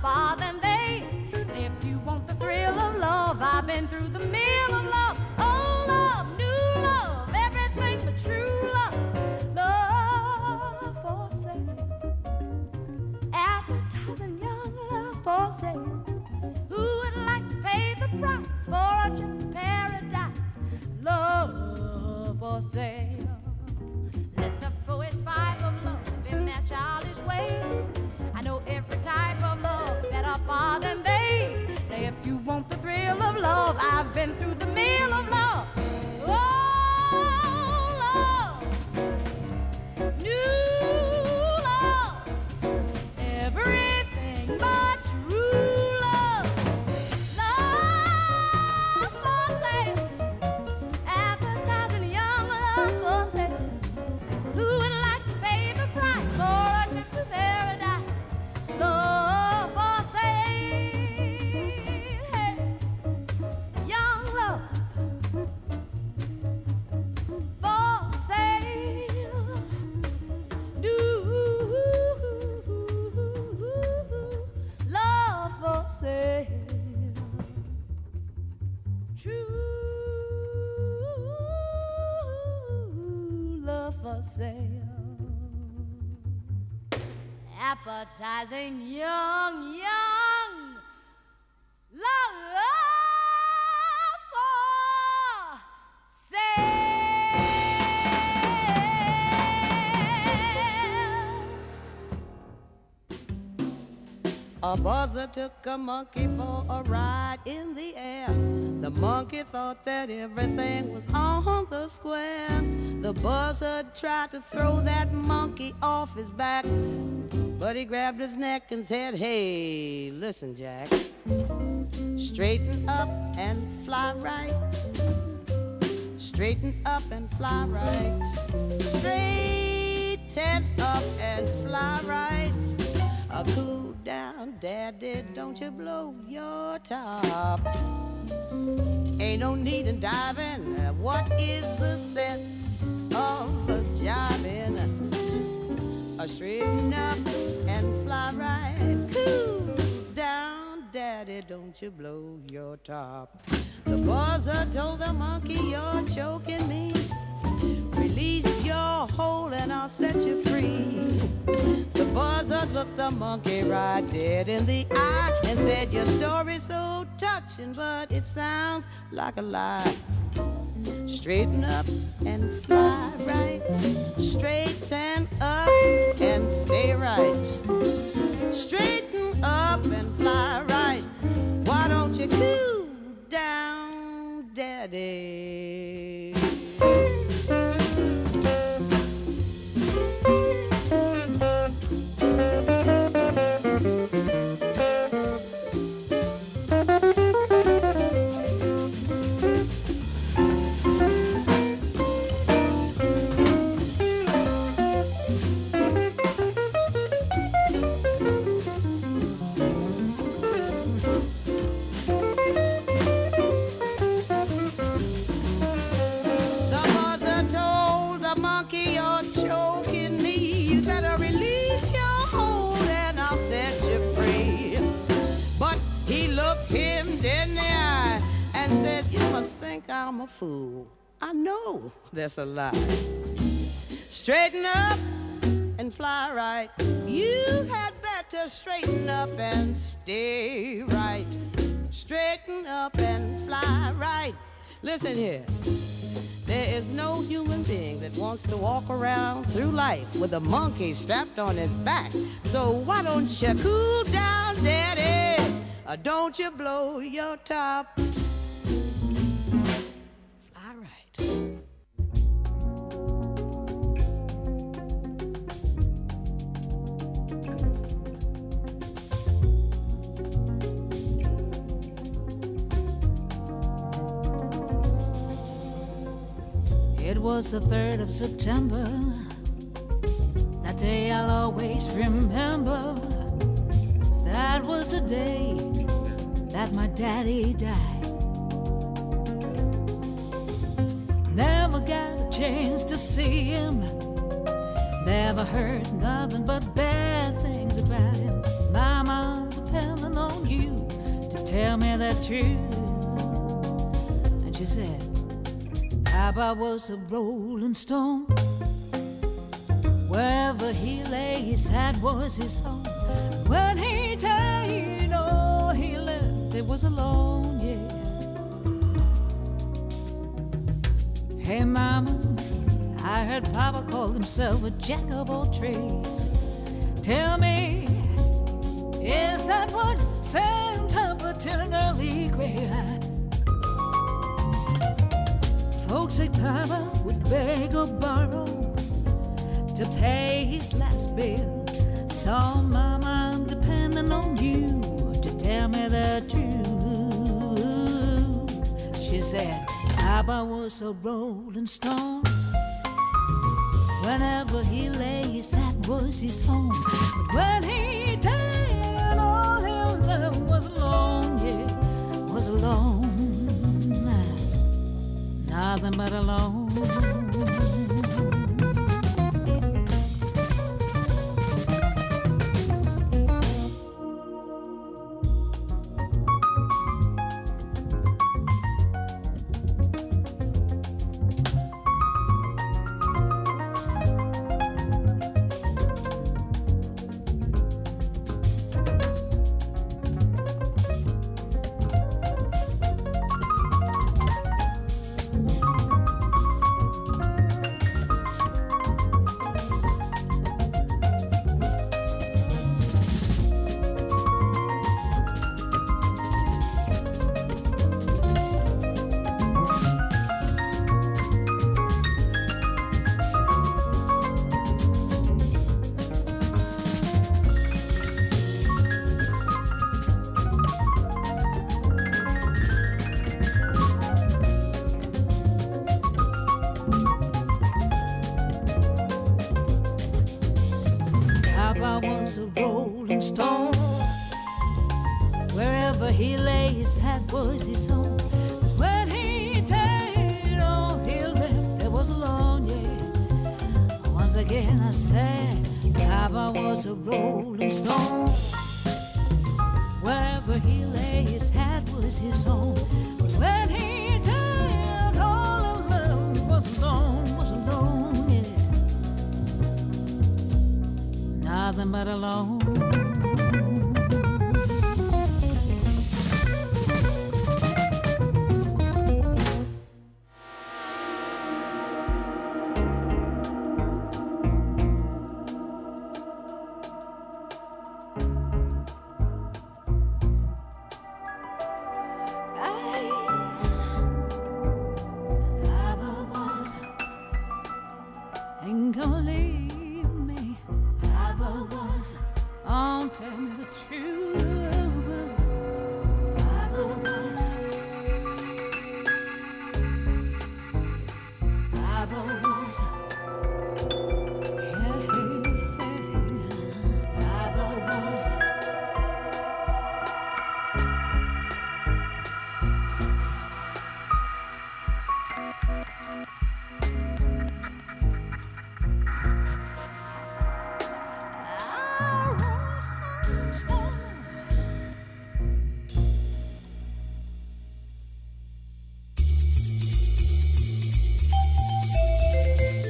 Father. Advertising young, young love for sale. A buzzer took a monkey for a ride in the air. The monkey thought that everything was on the square. The buzzard tried to throw that monkey off his back. But he grabbed his neck and said, Hey, listen, Jack. Straighten up and fly right. Straighten up and fly right. Straighten up and fly right. A cool down, daddy, don't you blow your top. Ain't no need in diving. What is the sense of jiving? A straighten up and fly right. Cool down, daddy, don't you blow your top. The buzzer told the monkey, You're choking me. Release your hold and I'll set you free. The buzzard looked the monkey right dead in the eye and said, Your story's so touching, but it sounds like a lie. Straighten up and fly right. Straighten up and stay right. Straighten up and fly right. Why don't you cool down, daddy? That's a lie. Straighten up and fly right. You had better straighten up and stay right. Straighten up and fly right. Listen here. There is no human being that wants to walk around through life with a monkey strapped on his back. So why don't you cool down, daddy? Or don't you blow your top? Was the 3rd of September. That day I'll always remember. That was the day that my daddy died. Never got a chance to see him. Never heard nothing but bad things about him. My Mama, depending on you to tell me the truth. And she said, Papa was a rolling stone. Wherever he lay, his head was his home. When he died, all he left it was alone, yeah. Hey, Mama, I heard Papa call himself a jack of all trades. Tell me, is that what sent Papa to an early grave? Folks say Papa would beg or borrow to pay his last bill. So, Mama, I'm depending on you to tell me the truth. She said, Papa was a rolling stone. Whenever he lay, that was his home. But when he died, all he left was alone, yeah, was alone nothing but alone.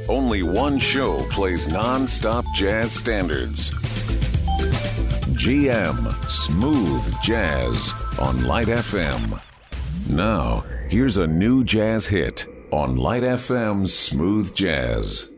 Only one show plays non-stop jazz standards. GM Smooth Jazz on Light FM. Now, here's a new jazz hit on Light FM's Smooth Jazz.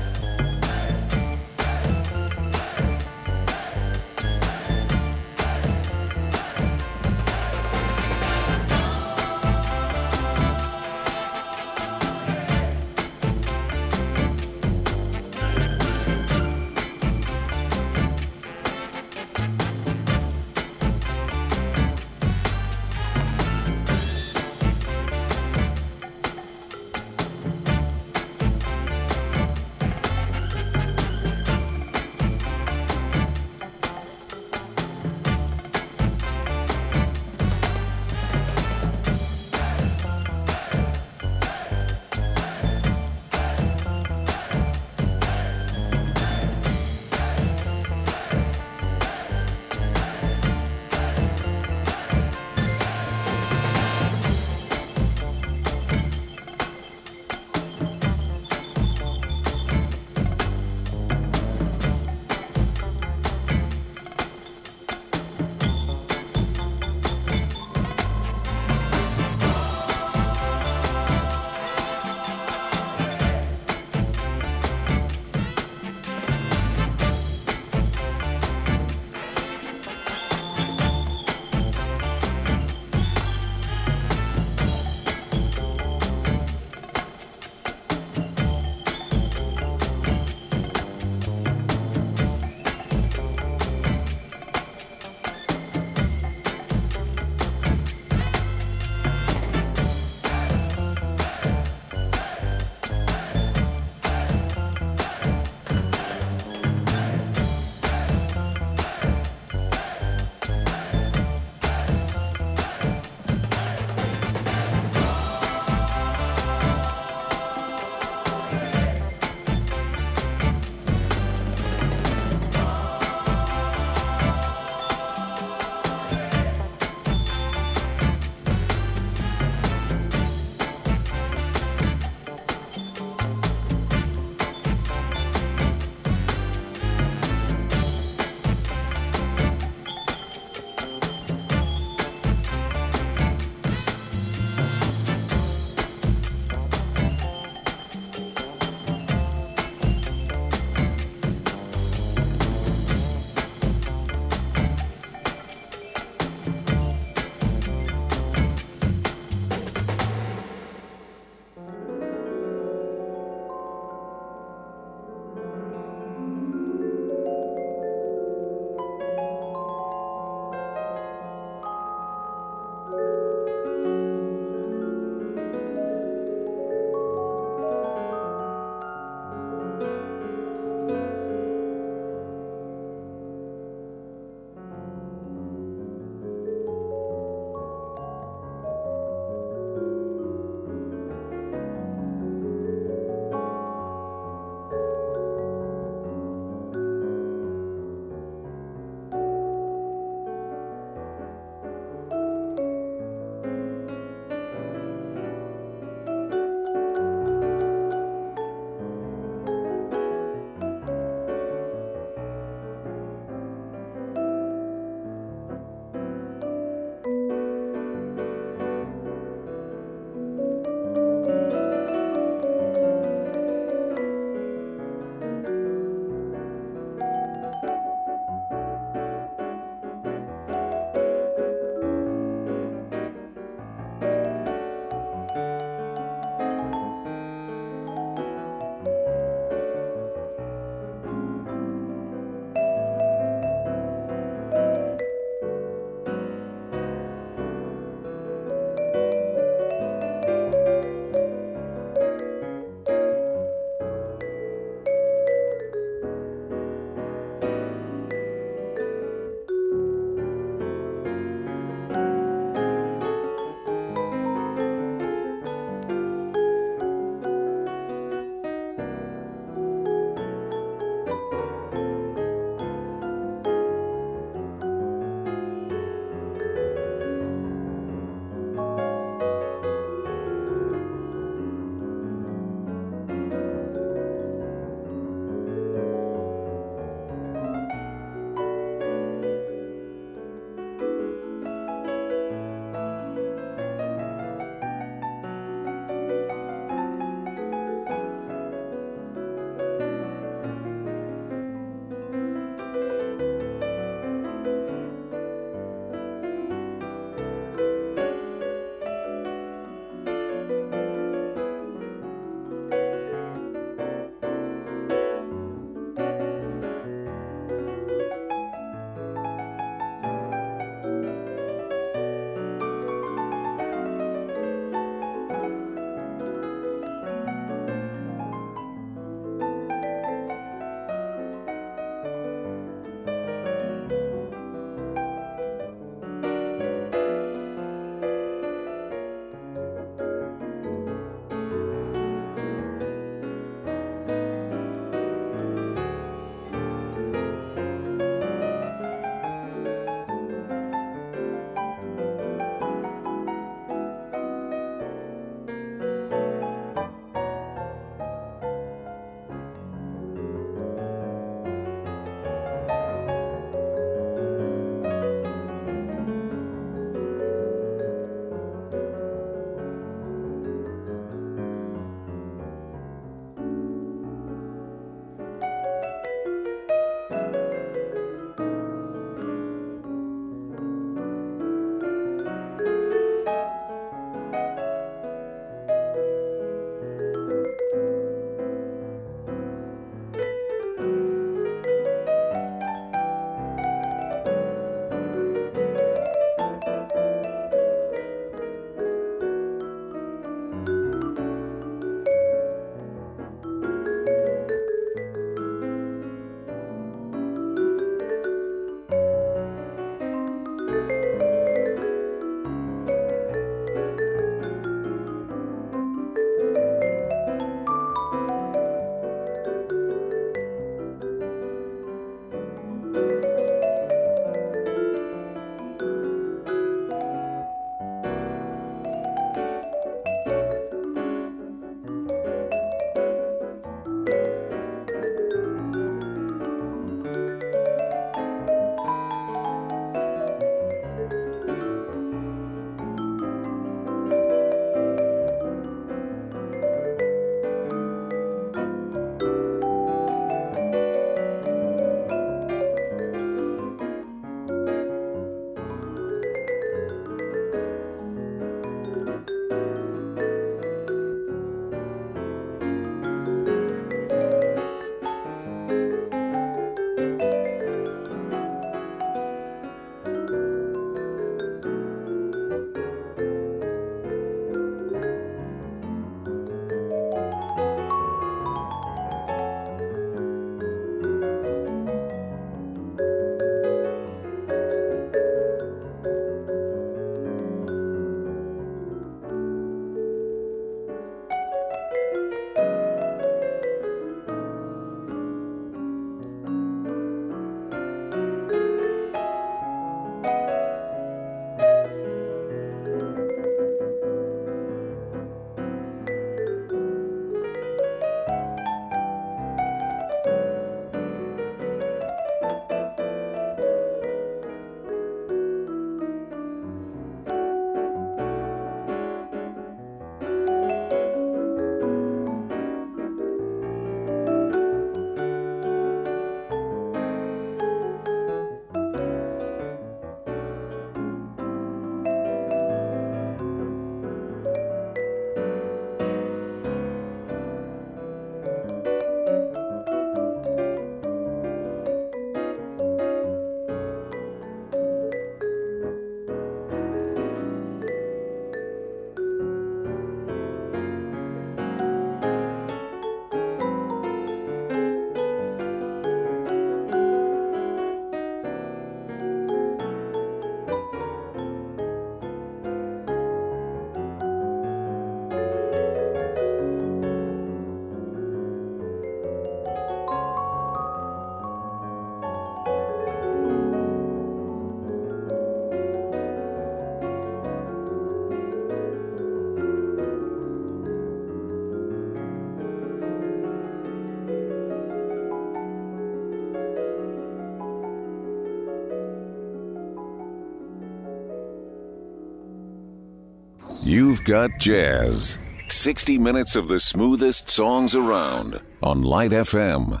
You've got jazz. 60 minutes of the smoothest songs around on Light FM.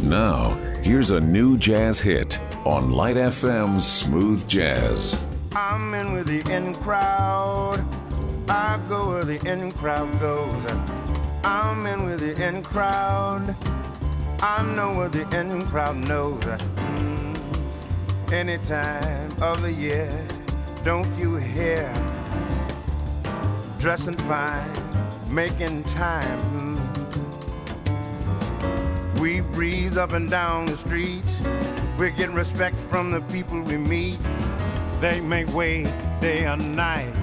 Now, here's a new jazz hit on Light FM's Smooth Jazz. I'm in with the in crowd. I go where the in crowd goes. I'm in with the in crowd. I know what the in crowd knows. Mm, any time of the year, don't you hear? Dressing fine, making time. Mm. We breeze up and down the streets. We're getting respect from the people we meet. They make way day and night.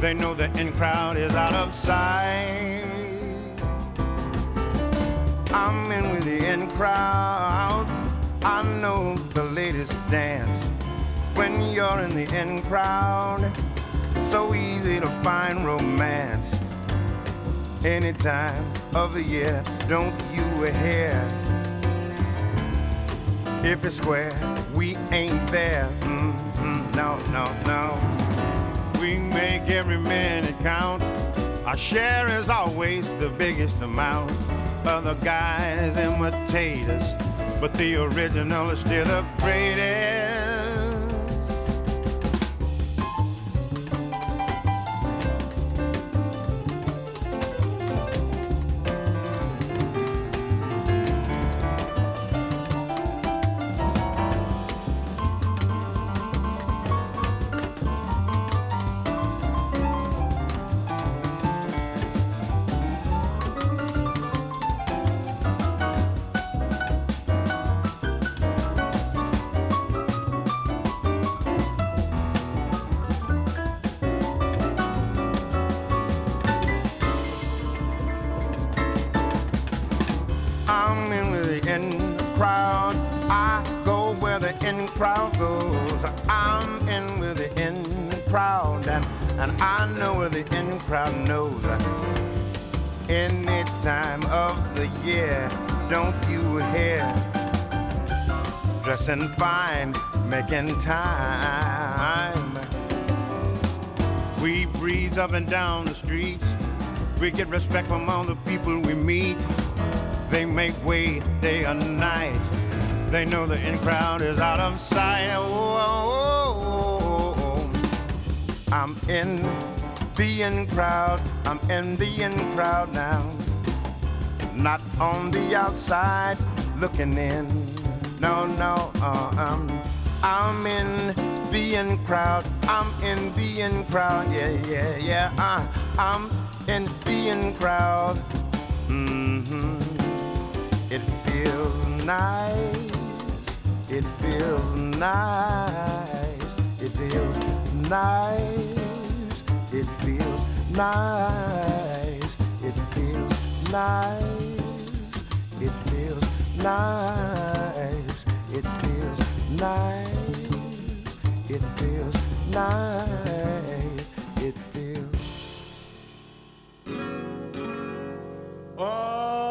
They know the in crowd is out of sight. I'm in with the in crowd. I know the latest dance. When you're in the in crowd, it's so easy to find romance. Any time of the year, don't you hear? If it's square, we ain't there. Mm-hmm, no, no, no. We make every minute count. Our share is always the biggest amount. Other guys imitate us, but the original is still the greatest. Crowd knows. Any time of the year, don't you hear? Dressing fine, making time. We breeze up and down the streets. We get respect from all the people we meet. They make way day and night. They know the in crowd is out of sight. Oh, I'm in the in crowd. I'm in the in crowd now. Not on the outside looking in. No, no, uh, um, I'm in the in crowd. I'm in the in crowd. Yeah, yeah, yeah. Uh, I'm in the in crowd. Mm-hmm. It feels nice. It feels nice. It feels nice. It feels nice. It feels nice. It feels nice. It feels nice. It feels nice. It feels. All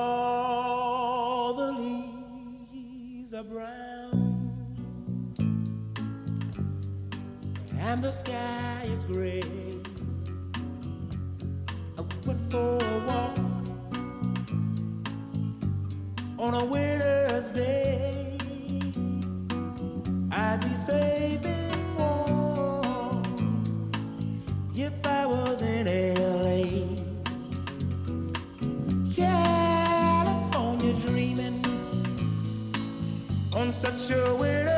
the leaves are brown and the sky is gray. Went for a walk on a winter's day. I'd be saving warm if I was in LA. California dreaming on such a winter's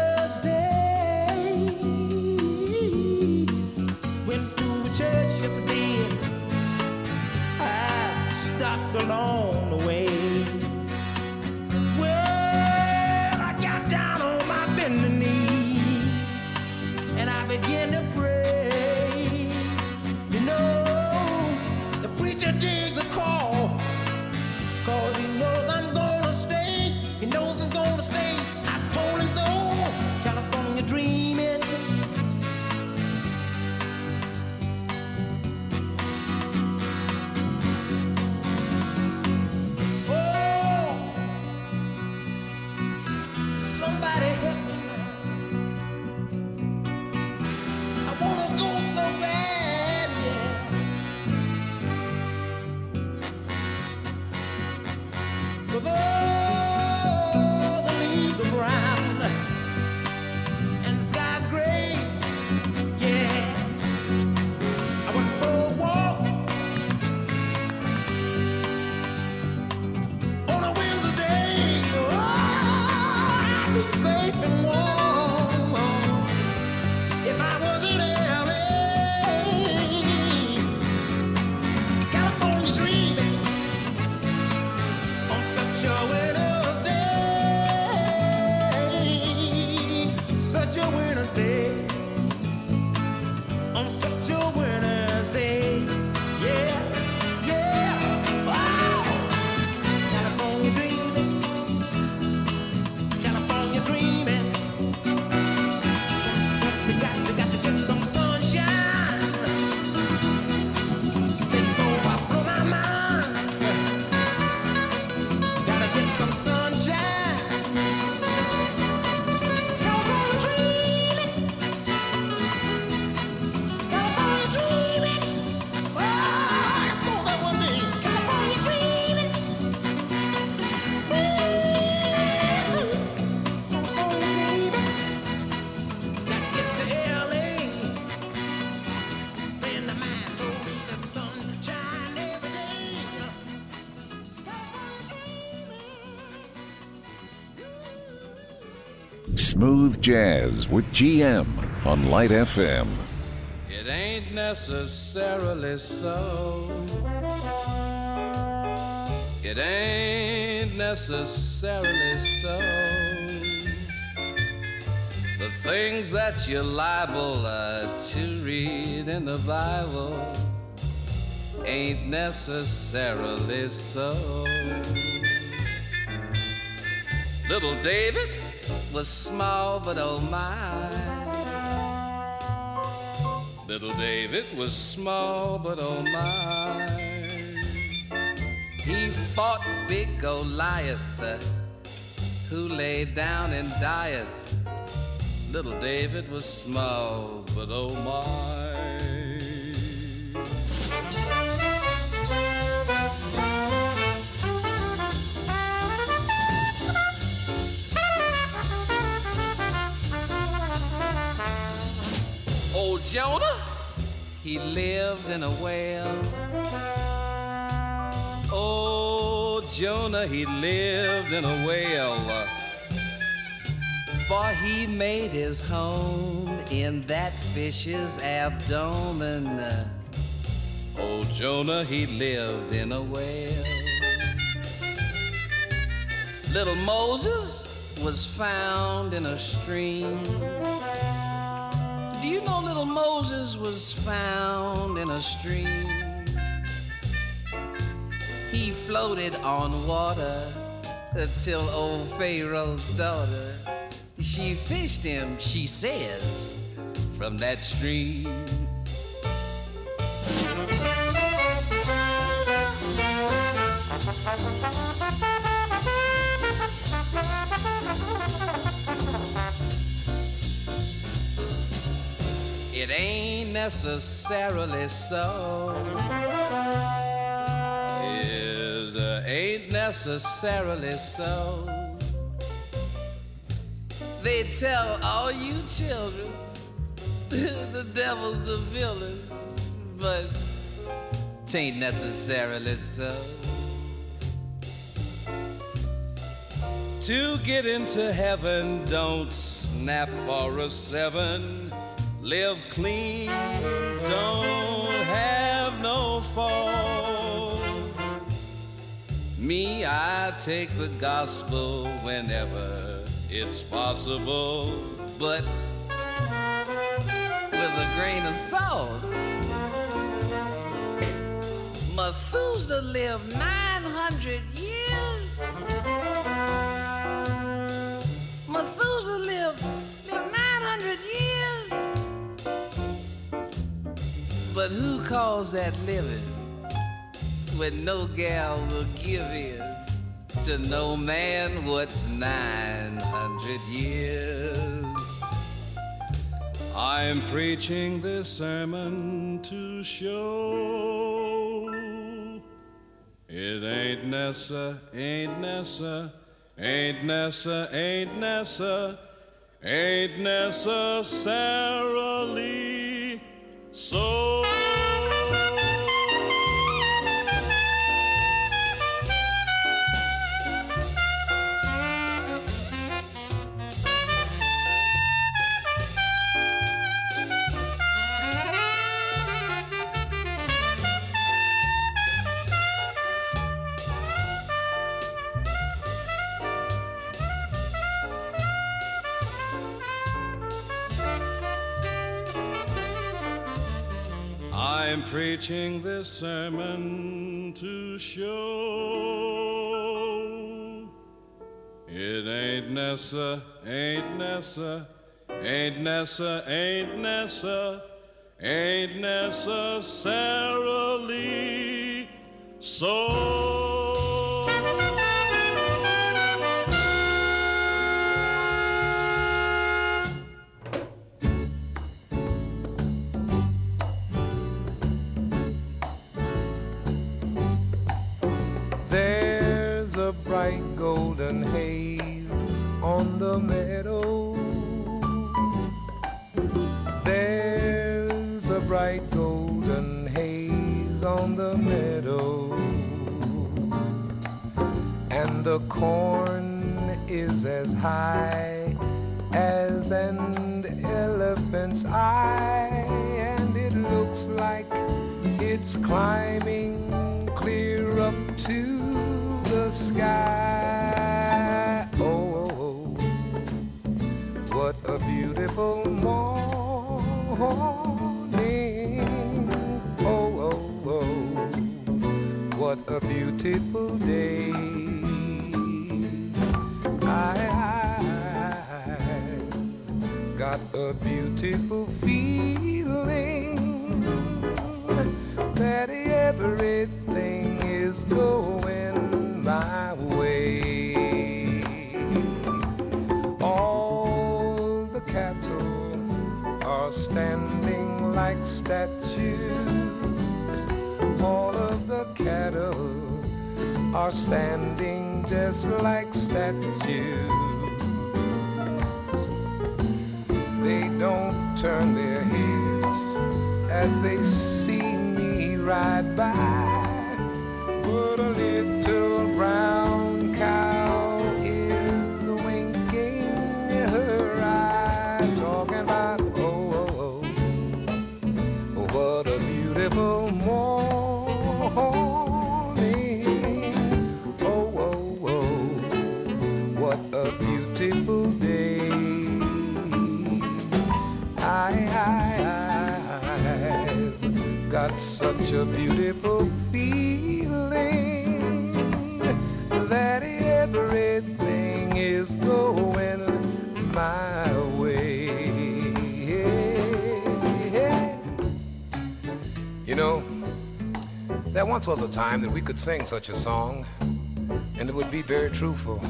Smooth Jazz with GM on Light FM. It ain't necessarily so. It ain't necessarily so. The things that you're liable to read in the Bible ain't necessarily so. Little David was small, but oh my. Little David was small, but oh my. He fought big Goliath, who lay down and dieth. Little David was small, but oh my. Jonah, he lived in a well. Oh, Jonah, he lived in a well. For he made his home in that fish's abdomen. Oh, Jonah, he lived in a well. Little Moses was found in a stream. Do you know little Moses was found in a stream? He floated on water until old Pharaoh's daughter, she fished him, she says, from that stream. It ain't necessarily so. It uh, ain't necessarily so. They tell all you children the devil's a villain, but tain't necessarily so. To get into heaven, don't snap for a seven. Live clean, don't have no fault. Me, I take the gospel whenever it's possible, but with a grain of salt. Methuselah lived 900 years. But who calls that living when no gal will give in to no man what's 900 years? I'm preaching this sermon to show it ain't Nessa, ain't Nessa, ain't Nessa, ain't Nessa, ain't necessarily so. I'm preaching this sermon to show it ain't Nessa, ain't Nessa, ain't Nessa, ain't Nessa, ain't necessarily so. The corn is as high as an elephant's eye, and it looks like it's climbing clear up to the sky. Oh, oh, oh. what a beautiful morning. Oh, oh, oh, what a beautiful day. A beautiful feeling that everything is going my way. All the cattle are standing like statues. All of the cattle are standing just like statues. They don't turn their heads as they see me ride by. But a little brown such a beautiful feeling that everything is going my way. You know, there once was a time that we could sing such a song, and it would be very truthful.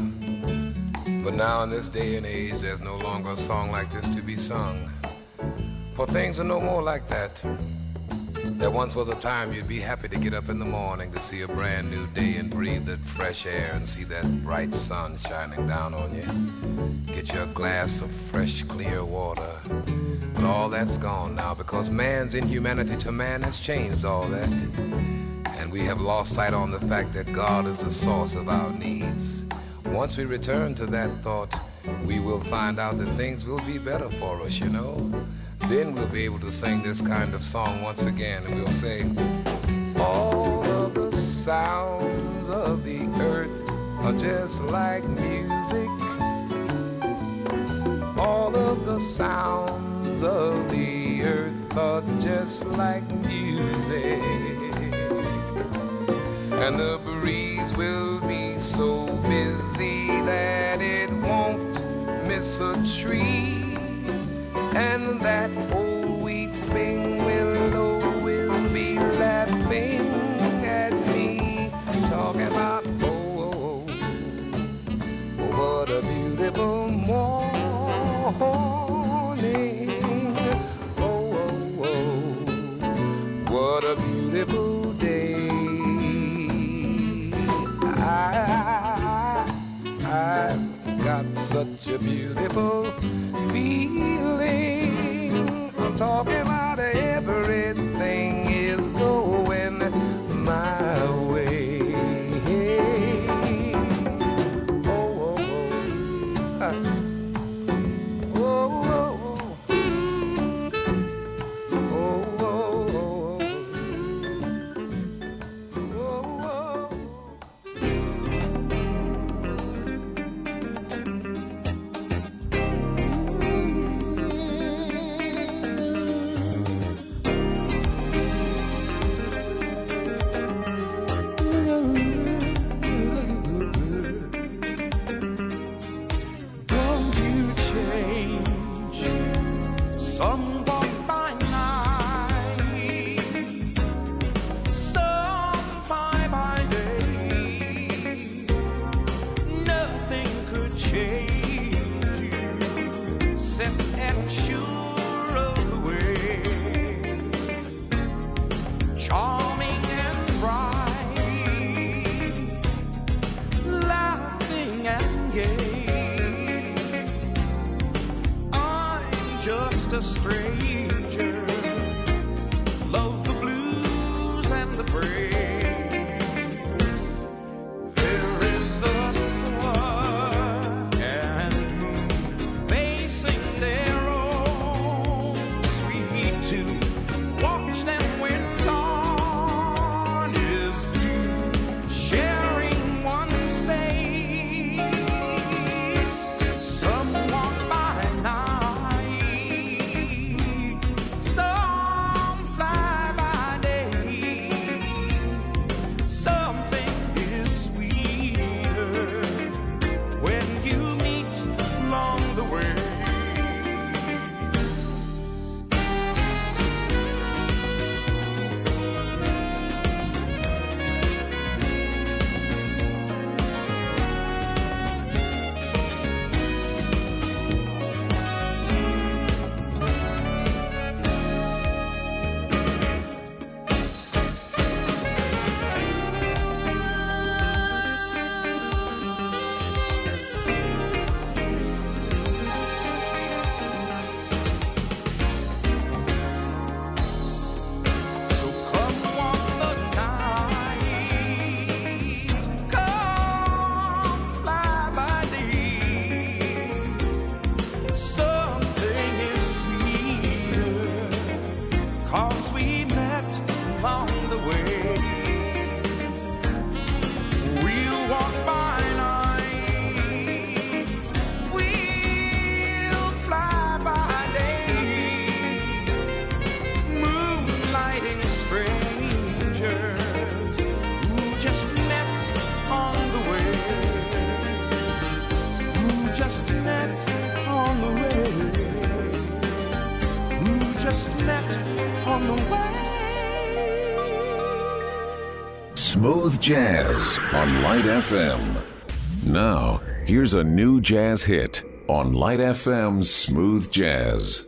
But now in this day and age, there's no longer a song like this to be sung. For things are no more like that. There once was a time you'd be happy to get up in the morning to see a brand new day and breathe that fresh air and see that bright sun shining down on you. Get you a glass of fresh, clear water. But all that's gone now because man's inhumanity to man has changed all that. And we have lost sight on the fact that God is the source of our needs. Once we return to that thought, we will find out that things will be better for us, you know. Then we'll be able to sing this kind of song once again, and we'll say, All of the sounds of the earth are just like music. All of the sounds of the earth are just like music. And the breeze will be so busy that it won't miss a tree. And that old weeping willow will be laughing at me, talking about oh, oh, oh, what a beautiful morning. Oh, oh, oh, what a beautiful day. I, I've got such a beautiful. Jazz on Light FM. Now, here's a new jazz hit on Light FM's Smooth Jazz.